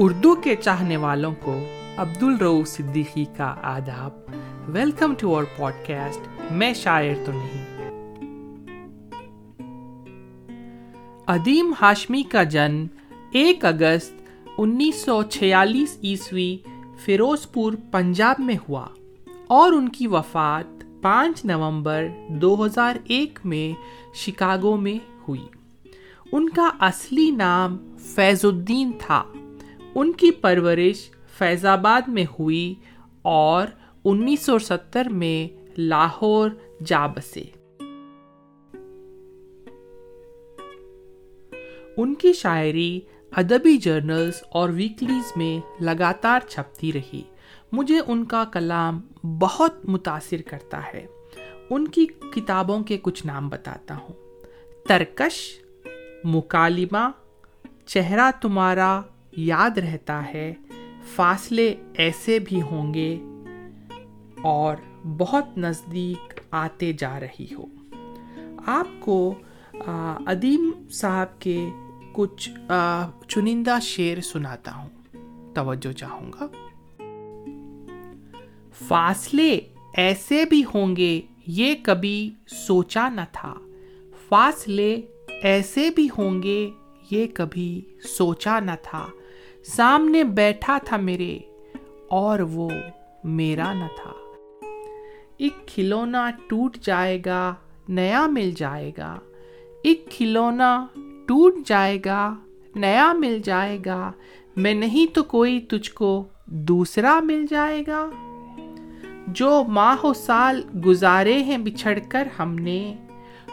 اردو کے چاہنے والوں کو عبد الرو صدیقی کا آداب۔ ویلکم ٹو اور پوڈ کاسٹ میں شاعر تو نہیں۔ ادیم ہاشمی کا جنم ایک اگست انیس سو چھیالیس عیسوی فیروز پور پنجاب میں ہوا اور ان کی وفات پانچ نومبر دو ہزار ایک میں شکاگو میں ہوئی۔ ان کا اصلی نام فیض الدین تھا۔ ان کی پرورش فیض آباد میں ہوئی اور انیس سو ستر میں لاہور جا بسے۔ ان کی شاعری ادبی جرنلز اور ویکلیز میں لگاتار چھپتی رہی۔ مجھے ان کا کلام بہت متاثر کرتا ہے۔ ان کی کتابوں کے کچھ نام بتاتا ہوں۔ ترکش، مکالمہ، چہرہ تمہارا یاد رہتا ہے، فاصلے ایسے بھی ہوں گے اور بہت نزدیک آتے جا رہی ہو۔ آپ کو ادیم صاحب کے کچھ چنندہ شعر سناتا ہوں۔ توجہ چاہوں گا۔ فاصلے ایسے بھی ہوں گے، یہ کبھی سوچا نہ تھا۔ فاصلے ایسے بھی ہوں گے، یہ کبھی سوچا نہ تھا۔ سامنے بیٹھا تھا میرے، اور وہ میرا نہ تھا۔ ایک کھلونا ٹوٹ جائے گا، نیا مل جائے گا۔ ایک کھلونا ٹوٹ جائے گا، نیا مل جائے گا۔ میں نہیں تو کوئی تجھ کو دوسرا مل جائے گا۔ جو ماہ و سال گزارے ہیں بچھڑ کر ہم نے،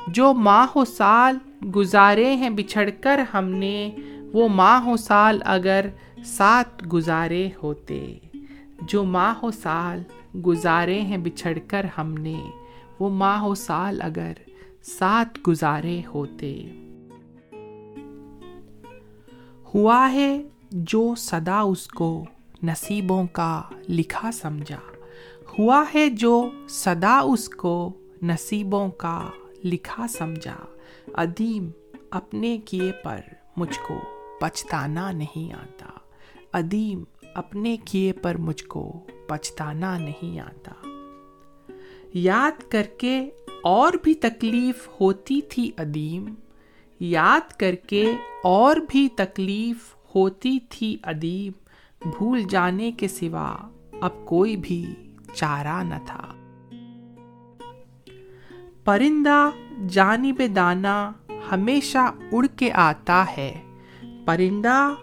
جو ماہ و سال گزارے ہیں بچھڑ کر ہم نے وہ ماہ و سال اگر ساتھ گزارے ہوتے۔ جو ماہ و سال گزارے ہیں بچھڑ کر ہم نے، وہ ماہ و سال اگر ساتھ گزارے ہوتے۔ ہوا ہے جو صدا اس کو نصیبوں کا لکھا سمجھا۔ ہوا ہے جو صدا اس کو نصیبوں کا لکھا سمجھا۔ ادیم اپنے کیے پر مجھ کو پچھتانا نہیں آتا۔ ادیم اپنے کیے پر مجھ کو پچھتانا نہیں آتا۔ یاد کر کے اور بھی تکلیف ہوتی تھی ادیم یاد کر کے اور بھی تکلیف ہوتی تھی ادیم بھول جانے کے سوا اب کوئی بھی چارہ نہ تھا۔ پرندہ جانب دانا ہمیشہ اڑ کے آتا ہے۔ پرندہ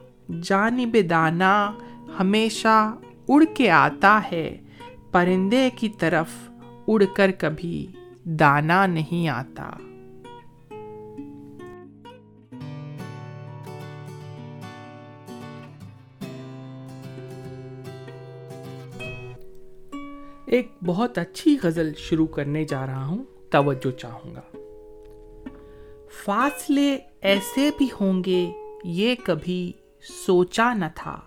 جانب دانا ہمیشہ اڑ کے آتا ہے۔ پرندے کی طرف اڑ کر کبھی دانا نہیں آتا۔ ایک بہت اچھی غزل شروع کرنے جا رہا ہوں، توجہ چاہوں گا۔ فاصلے ایسے بھی ہوں گے یہ کبھی سوچا نہ تھا۔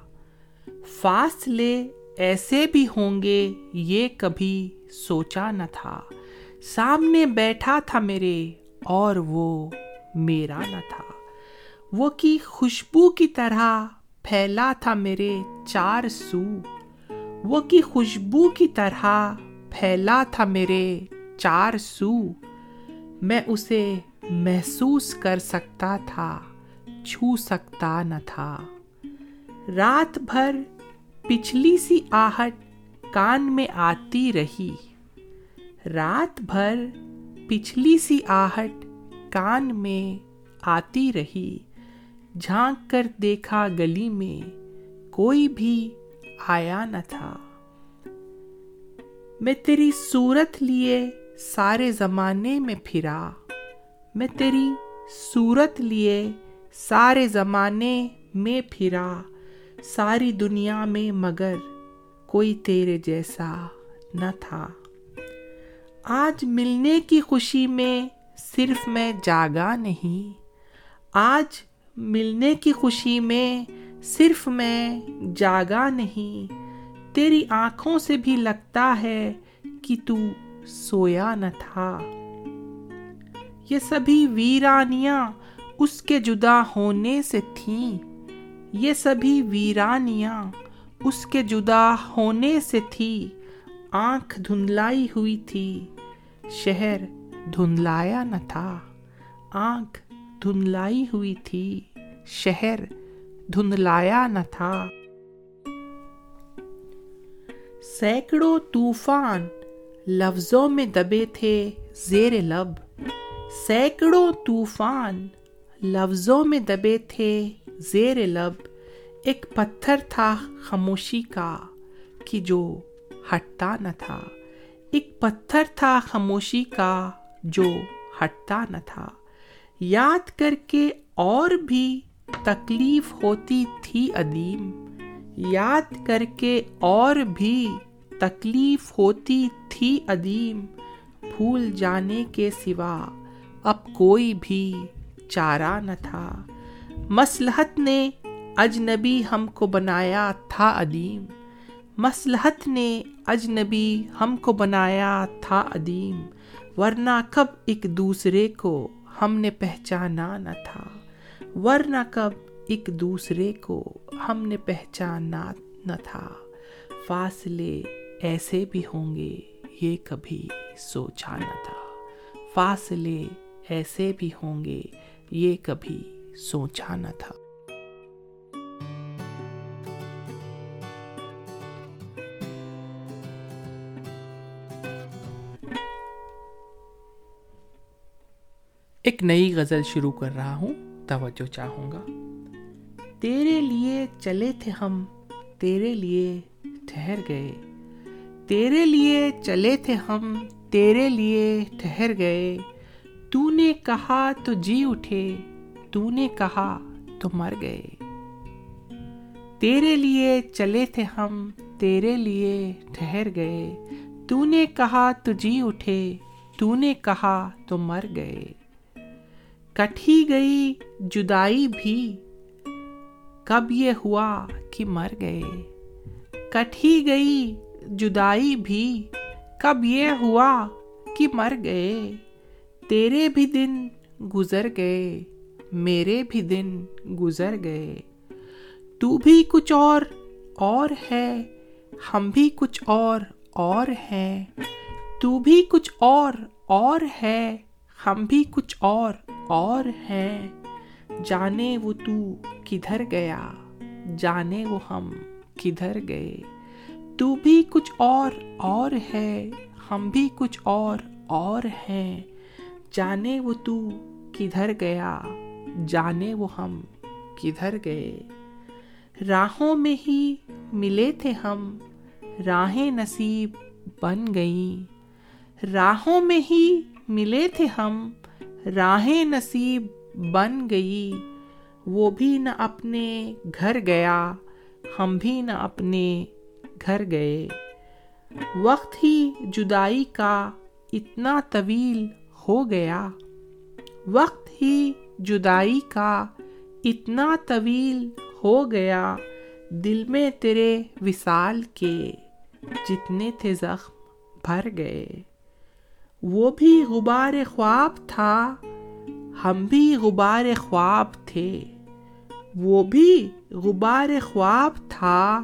فاصلے ایسے بھی ہوں گے، یہ کبھی سوچا نہ تھا۔ سامنے بیٹھا تھا میرے اور وہ میرا نہ تھا۔ وہ کی خوشبو کی طرح پھیلا تھا میرے چار سو۔ وہ کی خوشبو کی طرح پھیلا تھا میرے چار سو۔ میں اسے محسوس کر سکتا تھا۔ چھو سکتا نہ تھا۔ رات بھر پچھلی سی آہٹ کان میں آتی رہی۔ رات بھر پچھلی سی آہٹ کان میں آتی رہی۔ جھانک کر دیکھا گلی میں کوئی بھی آیا نہ تھا۔ میں تیری صورت لیے سارے زمانے میں پھرا۔ میں تیری صورت لیے سارے زمانے میں پھرا، ساری دنیا میں مگر کوئی تیرے جیسا نہ تھا۔ آج ملنے کی خوشی میں صرف میں جاگا نہیں، آج ملنے کی خوشی میں صرف میں جاگا نہیں۔ تیری آنکھوں سے بھی لگتا ہے کہ تو سویا نہ تھا۔ یہ سبھی ویرانیاں اس کے جدا ہونے سے تھیں۔ یہ سبھی ویرانیاں اس کے جدا ہونے سے تھی آنکھ دھندلائی ہوئی تھی، شہر دھندلایا نہ تھا۔ آنکھ دھندلائی ہوئی تھی، شہر دھندلایا نہ تھا۔ سینکڑوں طوفان لفظوں میں دبے تھے زیر لب۔ سینکڑوں طوفان لفظوں میں دبے تھے زیر لب، ایک پتھر تھا خاموشی کا کہ جو ہٹتا نہ تھا۔ ایک پتھر تھا خاموشی کا جو ہٹتا نہ تھا۔ یاد کر کے اور بھی تکلیف ہوتی تھی ادیم یاد کر کے اور بھی تکلیف ہوتی تھی ادیم بھول جانے کے سوا اب کوئی بھی چارہ نہ تھا۔ مسلحت نے اجنبی ہم کو بنایا تھا ادیم مسلحت نے اجنبی ہم کو بنایا تھا ادیم ورنہ کب ایک دوسرے کو ہم نے پہچانا نہ تھا۔ ورنہ کب ایک دوسرے کو ہم نے پہچانا نہ تھا۔ فاصلے ایسے بھی ہوں گے، یہ کبھی سوچا نہ تھا۔ فاصلے ایسے بھی ہوں گے یہ کبھی سوچا نہ تھا۔ ایک نئی غزل شروع کر رہا ہوں، توجہ چاہوں گا۔ تیرے لیے چلے تھے ہم، تیرے لیے ٹھہر گئے۔ تیرے لیے چلے تھے ہم، تیرے لیے ٹھہر گئے۔ تو نے کہا تو جی اٹھے تو نے کہا تو مر گئے تیرے لیے چلے تھے ہم تیرے لیے ٹھہر گئے تو نے کہا تو جی اٹھے تو نے کہا تو مر گئے کٹھی گئی جدائی بھی کب یہ ہوا کہ مر گئے کٹھی گئی جدائی بھی کب یہ ہوا کہ مر گئے تیرے بھی دن گزر گئے، میرے بھی دن گزر گئے۔ تو بھی کچھ اور اور ہے۔ ہم بھی کچھ اور اور ہیں تو بھی کچھ اور اور ہے۔ ہم بھی کچھ اور اور ہیں جانے وہ تو کدھر گیا، جانے وہ ہم کدھر گئے۔ تو بھی کچھ اور اور ہے۔ ہم بھی کچھ اور اور ہیں۔ جانے وہ تو کدھر گیا، جانے وہ ہم کدھر گئے۔ راہوں میں ہی ملے تھے ہم، راہیں نصیب بن گئیں۔ راہوں میں ہی ملے تھے ہم، راہیں نصیب بن گئی وہ بھی نہ اپنے گھر گیا، ہم بھی نہ اپنے گھر گئے۔ وقت ہی جدائی کا اتنا طویل ہو گیا۔ وقت ہی جدائی کا اتنا طویل ہو گیا، دل میں تیرے وصال کے جتنے تھے زخم بھر گئے۔ وہ بھی غبار خواب تھا، ہم بھی غبار خواب تھے۔ وہ بھی غبار خواب تھا،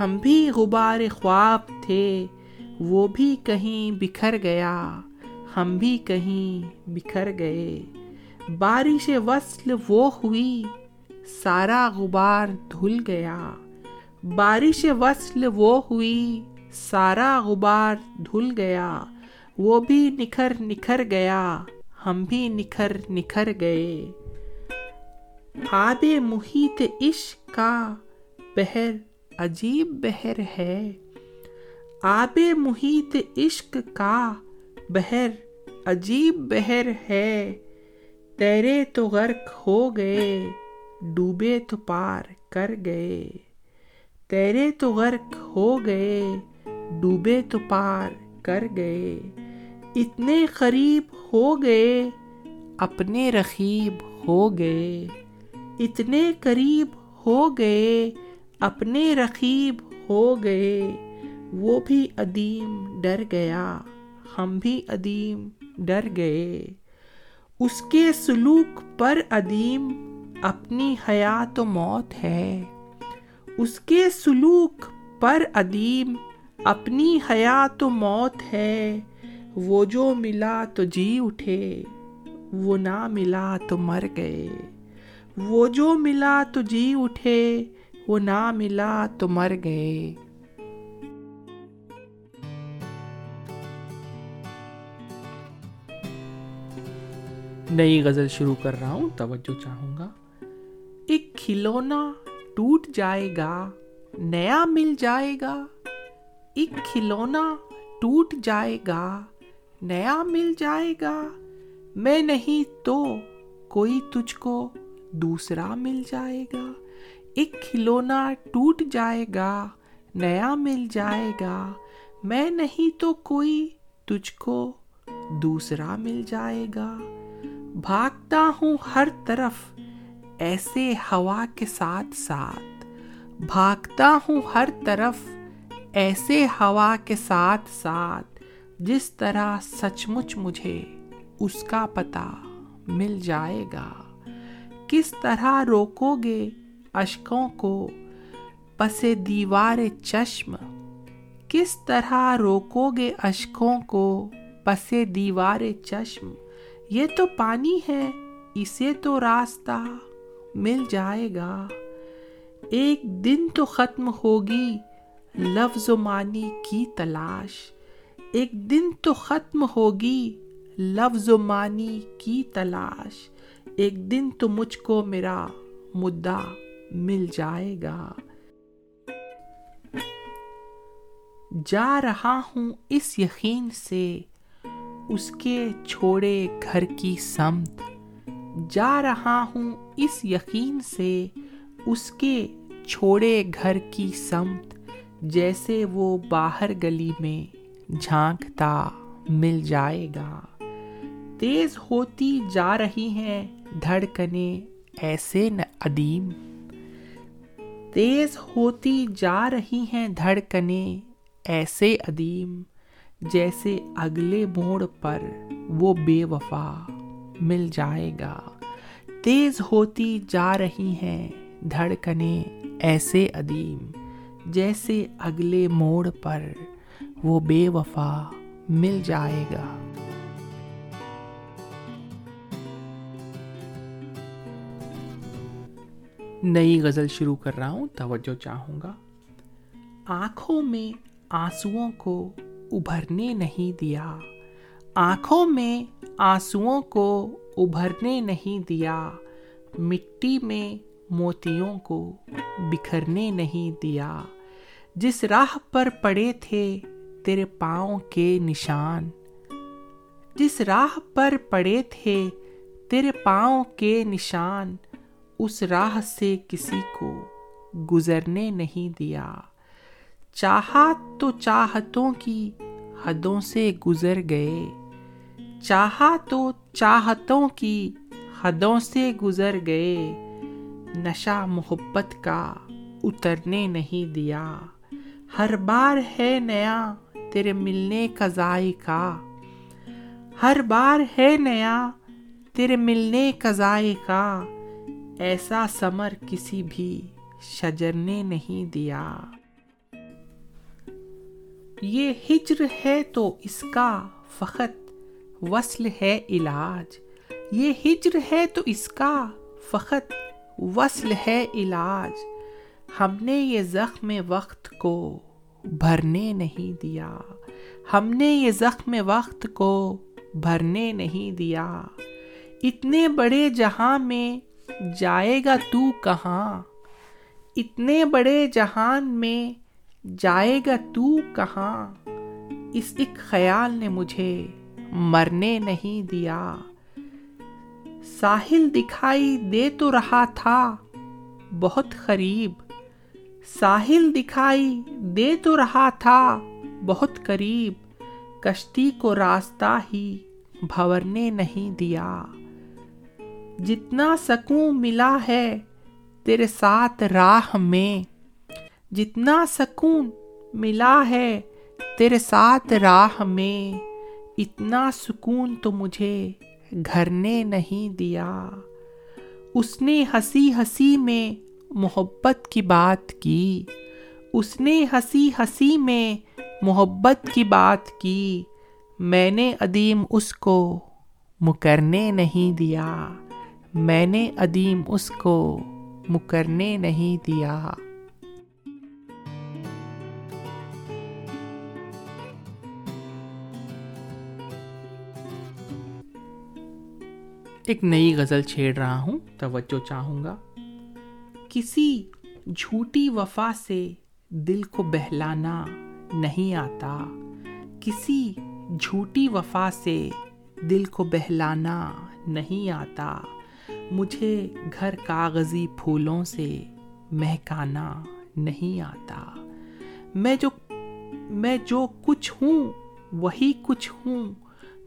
ہم بھی غبار خواب تھے۔ وہ بھی کہیں بکھر گیا۔ ہم بھی کہیں بکھر گئے۔ بارش وصل وہ ہوئی، سارا غبار دھل گیا۔ بارش وصل وہ ہوئی، سارا غبار دھل گیا۔ وہ بھی نکھر نکھر گیا، ہم بھی نکھر نکھر گئے۔ آب محیط عشق کا بہر عجیب بہر ہے۔ آب محیط عشق کا بہر، عجیب بہر ہے۔ تیرے تو غرق ہو گئے، ڈوبے تو پار کر گئے۔ تیرے تو غرق ہو گئے، ڈوبے تو پار کر گئے۔ اتنے قریب ہو گئے، اپنے رقیب ہو گئے۔ اتنے قریب ہو گئے، اپنے رقیب ہو گئے۔ وہ بھی ادیم ڈر گیا۔ ہم بھی ادیم ڈر گئے۔ اس کے سلوک پر ادیم اپنی حیات و موت ہے۔ اس کے سلوک پر ادیم اپنی حیات و موت ہے۔ وہ جو ملا تو جی اٹھے، وہ نہ ملا تو مر گئے۔ وہ جو ملا تو جی اٹھے، وہ نہ ملا تو مر گئے۔ نئی غزل شروع کر رہا ہوں، توجہ چاہوں گا۔ ایک کھلونا ٹوٹ جائے گا، نیا مل جائے گا۔ ایک کھلونا ٹوٹ جائے گا، نیا مل جائے گا۔ میں نہیں تو کوئی تجھ کو دوسرا مل جائے گا۔ ایک کھلونا ٹوٹ جائے گا، نیا مل جائے گا۔ میں نہیں تو کوئی تجھ کو دوسرا مل جائے گا۔ بھاگتا ہوں ہر طرف ایسے ہوا کے ساتھ ساتھ۔ بھاگتا ہوں ہر طرف ایسے ہوا کے ساتھ ساتھ جس طرح سچ مچ مجھے اس کا پتہ مل جائے گا۔ کس طرح روکو گے اشکوں کو پس دیوار چشم؟ کس طرح روکو گے اشکوں کو پس دیوار چشم؟ یہ تو پانی ہے، اسے تو راستہ مل جائے گا۔ ایک دن تو ختم ہوگی لفظ و معنی کی تلاش۔ ایک دن تو ختم ہوگی لفظ و معنی کی تلاش۔ ایک دن تو مجھ کو میرا مدعا مل جائے گا۔ جا رہا ہوں اس یقین سے۔ اس کے چھوڑے گھر کی سمت۔ جا رہا ہوں اس یقین سے، اس کے چھوڑے گھر کی سمت۔ جیسے وہ باہر گلی میں جھانکتا مل جائے گا۔ تیز ہوتی جا رہی ہیں دھڑکنے ایسے ادیم تیز ہوتی جا رہی ہیں دھڑکنے ایسے ادیم جیسے اگلے موڑ پر وہ بے وفا مل جائے گا۔ تیز ہوتی جا رہی ہیں دھڑکنے ایسے ادیم، جیسے اگلے موڑ پر وہ بے وفا مل جائے گا۔ نئی غزل شروع کر رہا ہوں، توجہ چاہوں گا۔ آنکھوں میں آنسو کو ابھرنے نہیں دیا۔ آنکھوں میں آنسو کو ابھرنے نہیں دیا۔ مٹی میں موتیوں کو بکھرنے نہیں دیا۔ جس راہ پر پڑے تھے تیرے پاؤں کے نشان۔ جس راہ پر پڑے تھے تیرے پاؤں کے نشان۔ اس راہ سے کسی کو گزرنے نہیں دیا۔ چاہت تو چاہتوں کی حدوں سے گزر گئے۔ چاہا تو چاہتوں کی حدوں سے گزر گئے۔ نشہ محبت کا اترنے نہیں دیا۔ ہر بار ہے نیا تیرے ملنے کا ذائقہ۔ ہر بار ہے نیا تیرے ملنے کا ذائقہ۔ ایسا سمر کسی بھی شجر نے نہیں دیا۔ یہ ہجر ہے تو اس کا فقط وصل ہے علاج۔ یہ ہجر ہے تو اس کا فقط وصل ہے علاج۔ ہم نے یہ زخم وقت کو بھرنے نہیں دیا۔ ہم نے یہ زخم وقت کو بھرنے نہیں دیا۔ اتنے بڑے جہاں میں جائے گا تو کہاں؟ اتنے بڑے جہان میں جائے گا تو کہاں؟ اس ایک خیال نے مجھے مرنے نہیں دیا۔ ساحل دکھائی دے تو رہا تھا، بہت قریب۔ ساحل دکھائی دے تو رہا تھا، بہت قریب۔ کشتی کو راستہ ہی بھورنے نہیں دیا۔ جتنا سکون ملا ہے تیرے ساتھ راہ میں۔ جتنا سکون ملا ہے تیرے ساتھ راہ میں، اتنا سکون تو مجھے گھر نے نہیں دیا۔ اس نے ہنسی ہنسی میں محبت کی بات کی۔ اس نے ہنسی ہنسی میں محبت کی بات کی۔ میں نے ادیم اس کو مکرنے نہیں دیا۔ میں نے ادیم اس کو مکرنے نہیں دیا۔ ایک نئی غزل چھیڑ رہا ہوں، توجہ چاہوں گا۔ کسی جھوٹی وفا سے دل کو بہلانا نہیں آتا۔ کسی جھوٹی وفا سے دل کو بہلانا نہیں آتا۔ مجھے گھر کاغذی پھولوں سے مہکانا نہیں آتا۔ میں جو میں جو کچھ ہوں، وہی کچھ ہوں۔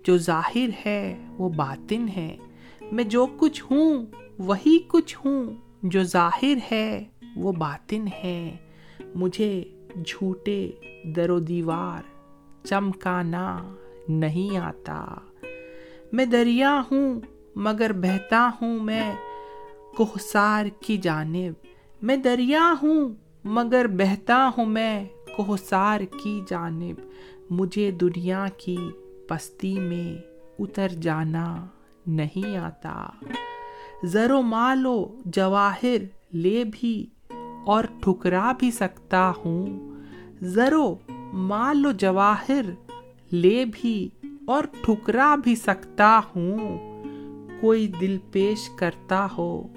جو ظاہر ہے، وہ باطن ہے۔ میں جو کچھ ہوں، وہی کچھ ہوں، جو ظاہر ہے، وہ باطن ہے۔ مجھے جھوٹے در و دیوار چمکانا نہیں آتا۔ میں دریا ہوں، مگر بہتا ہوں میں کوہسار کی جانب۔ میں دریا ہوں، مگر بہتا ہوں میں کوہسار کی جانب۔ مجھے دنیا کی پستی میں اتر جانا نہیں آتا۔ زر و مال و جواہر لے بھی اور ٹھکرا بھی سکتا ہوں۔ زر و مال و جواہر لے بھی اور ٹھکرا بھی سکتا ہوں۔ کوئی دل پیش کرتا ہو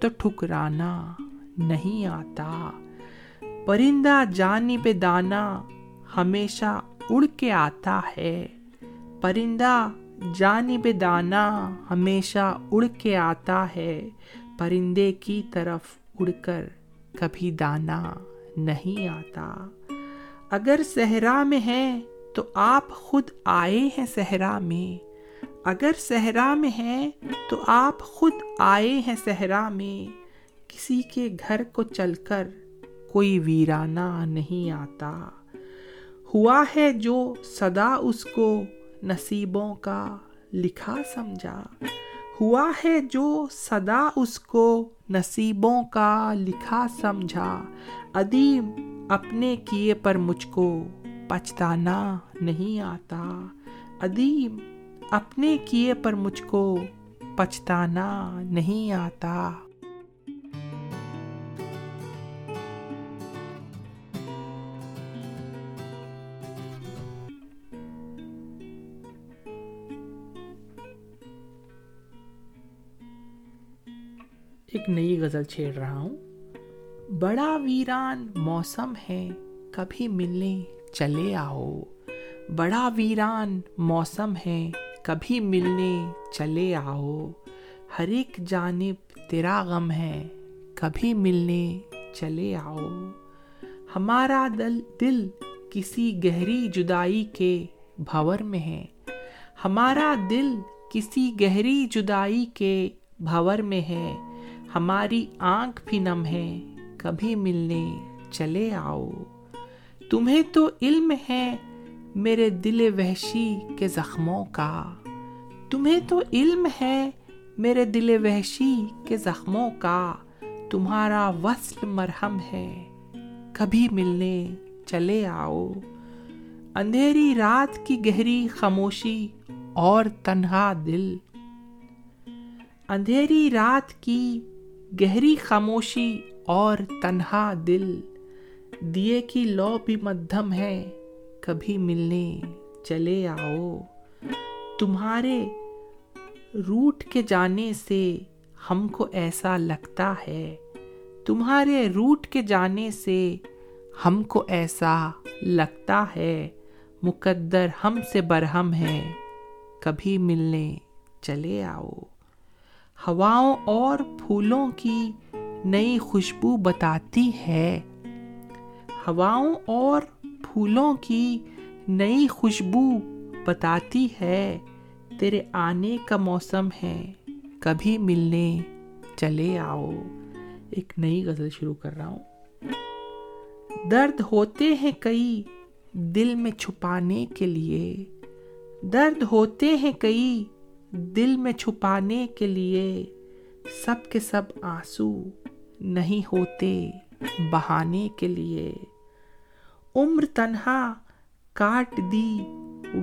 تو ٹھکرانا نہیں آتا۔ پرندہ جانب دانا ہمیشہ اڑ کے آتا ہے۔ پرندہ جانب دانا ہمیشہ اڑ کے آتا ہے، پرندے کی طرف اڑ کر کبھی دانا نہیں آتا۔ اگر صحرا میں ہے تو آپ خود آئے ہیں صحرا میں۔ اگر صحرا میں ہے تو آپ خود آئے ہیں صحرا میں۔ کسی کے گھر کو چل کر کوئی ویرانہ نہیں آتا۔ ہوا ہے جو صدا اس کو نصیبوں کا لکھا سمجھا۔ ہوا ہے جو صدا اس کو نصیبوں کا لکھا سمجھا۔ ادیم اپنے کیے پر مجھ کو پچھتانا نہیں آتا۔ ادیم اپنے کیے پر مجھ کو پچھتانا نہیں آتا۔ ایک نئی غزل چھیڑ رہا ہوں۔ بڑا ویران موسم ہے، کبھی ملنے چلے آؤ۔ بڑا ویران موسم ہے، کبھی ملنے چلے آؤ۔ ہر ایک جانب تیرا غم ہے، کبھی ملنے چلے آؤ۔ ہمارا دل دل کسی گہری جدائی کے بھور میں ہے۔ ہمارا دل کسی گہری جدائی کے بھور میں ہے۔ ہماری آنکھ بھی نم ہے، کبھی ملنے چلے آؤ۔ تمہیں تو علم ہے میرے دل وحشی کے زخموں کا۔ تمہیں تو علم ہے میرے دل وحشی کے زخموں کا۔ تمہارا وصل مرہم ہے، کبھی ملنے چلے آؤ۔ اندھیری رات کی گہری خاموشی اور تنہا دل۔ اندھیری رات کی گہری خاموشی اور تنہا دل دیے کی لو بھی مدھم ہے، کبھی ملنے چلے آؤ۔ تمہارے روٹ کے جانے سے ہم کو ایسا لگتا ہے۔ تمہارے روٹ کے جانے سے ہم کو ایسا لگتا ہے۔ مقدر ہم سے برہم ہے، کبھی ملنے چلے آؤ۔ ہواؤں اور پھولوں کی نئی خوشبو بتاتی ہے۔ ہواؤں اور پھولوں کی نئی خوشبو بتاتی ہے۔ تیرے آنے کا موسم ہے۔ کبھی ملنے چلے آؤ۔ ایک نئی غزل شروع کر رہا ہوں۔ درد ہوتے ہیں کئی دل میں چھپانے کے لیے۔ درد ہوتے ہیں کئی دل میں چھپانے کے لیے سب کے سب آنسو نہیں ہوتے بہانے کے لیے۔ عمر تنہا کاٹ دی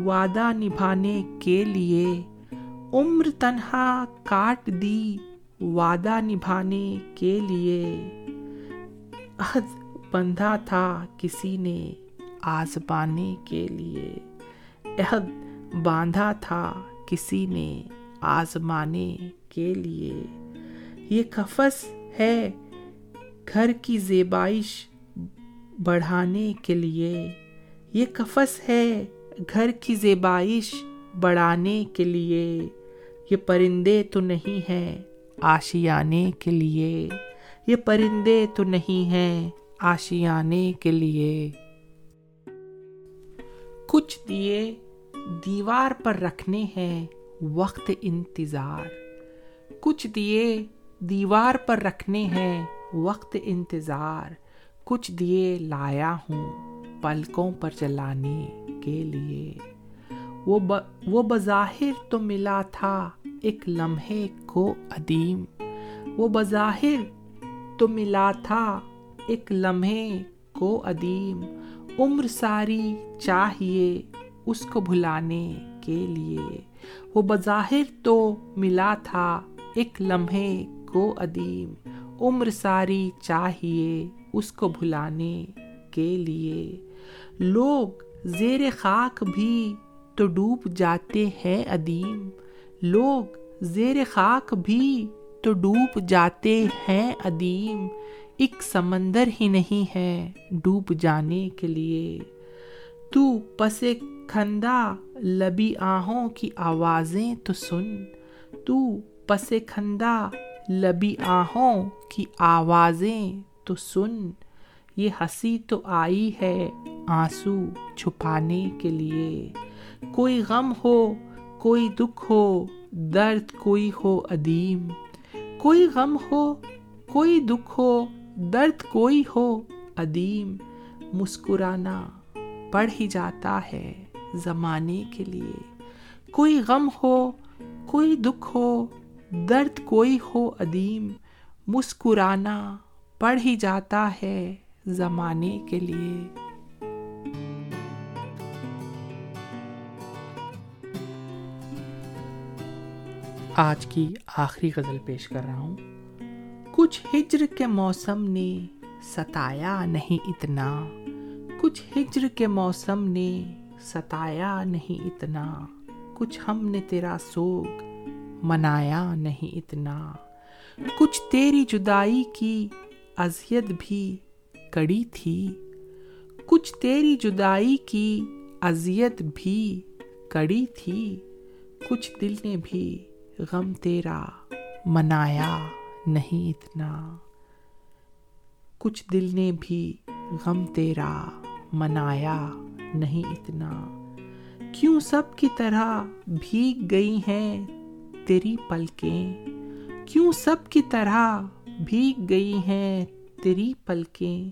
وعدہ نبھانے کے لیے۔ عمر تنہا کاٹ دی وعدہ نبھانے کے لیے۔ عہد بندھا تھا کسی نے آزمانے کے لیے۔ عہد باندھا تھا کسی نے آزمانے کے لیے۔ یہ کفس ہے گھر کی زیبائش بڑھانے کے لیے۔ یہ کفس ہے گھر کی زیبائش بڑھانے کے لیے۔ یہ پرندے تو نہیں ہیں آشیانے کے لیے۔ یہ پرندے تو نہیں ہیں آشیانے کے لیے۔ کچھ دیے دیوار پر رکھنے ہیں وقت انتظار۔ کچھ دیے دیوار پر رکھنے ہیں وقت انتظار۔ کچھ دیے لایا ہوں پلکوں پر جلانے کے لیے۔ وہ بظاہر تو ملا تھا ایک لمحے کو ادیم وہ بظاہر تو ملا تھا ایک لمحے کو ادیم عمر ساری چاہیے اس کو بھلانے کے لیے۔ وہ بظاہر تو ملا تھا ایک لمحے کو ادیم عمر ساری چاہیے اس کو بھلانے کے لیے۔ لوگ زیر خاک بھی تو ڈوب جاتے ہیں ادیم لوگ زیر خاک بھی تو ڈوب جاتے ہیں ادیم ایک سمندر ہی نہیں ہے ڈوب جانے کے لیے۔ تو پس کھندا لبی آہوں کی آوازیں تو سن۔ تو پس کھندا لبی آہوں کی آوازیں تو سن۔ یہ ہنسی تو آئی ہے آنسو چھپانے کے لیے۔ کوئی غم ہو، کوئی دکھ ہو، درد کوئی ہو ادیم۔ کوئی غم ہو، کوئی دکھ ہو، درد کوئی ہو ادیم۔ مسکرانا پڑھ ہی جاتا ہے۔ زمانے کے لیے۔ کوئی غم ہو، کوئی دکھ ہو، درد کوئی ہو ادیم مسکرانا پڑھ ہی جاتا ہے زمانے کے لیے۔ آج کی آخری غزل پیش کر رہا ہوں۔ کچھ ہجر کے موسم نے ستایا نہیں اتنا، کچھ ہجر کے موسم نے ستایا نہیں اتنا، کچھ ہم نے تیرا سوگ منایا نہیں اتنا۔ کچھ تیری جدائی کی اذیت بھی کڑی تھی۔ کچھ تیری جدائی کی اذیت بھی کڑی تھی۔ کچھ دل نے بھی غم تیرا منایا نہیں اتنا۔ کچھ دل نے بھی غم تیرا منایا نہیں اتنا۔ کیوں سب کی طرح بھیگ گئی ہیں تیری پلکیں؟ کیوں سب کی طرح بھیگ گئی ہیں تیری پلکیں؟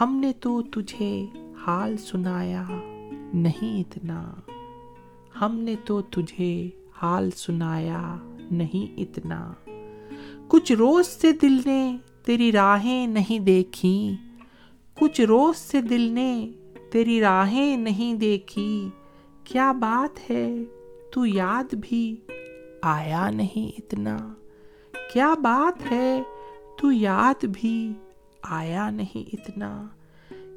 ہم نے تو تجھے حال سنایا نہیں اتنا۔ ہم نے تو تجھے حال سنایا نہیں اتنا۔ کچھ روز سے دل نے تیری راہیں نہیں دیکھی کچھ روز سے دل نے تیری راہیں نہیں دیکھی۔ کیا بات ہے؟ تو یاد بھی آیا نہیں اتنا۔ کیا بات ہے؟ تو یاد بھی آیا نہیں اتنا۔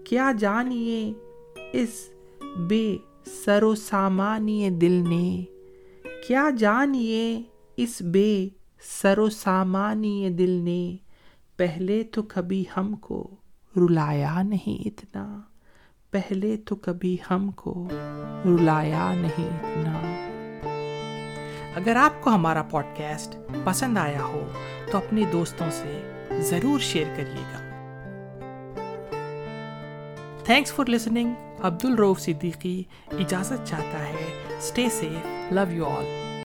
کیا جانیے اس بے سر و سامانی دل نے؟ کیا جانیے اس بے سر و سامانی دل نے؟ پہلے تو کبھی ہم کو رلایا نہیں اتنا۔ پہلے تو کبھی ہم کو رلایا نہیں اتنا۔ اگر آپ کو ہمارا پوڈ کاسٹ پسند آیا ہو، تو اپنے دوستوں سے ضرور شیئر کریے گا۔ تھینکس فار لسننگ عبد الروف صدیقی اجازت چاہتا ہے stay safe love you all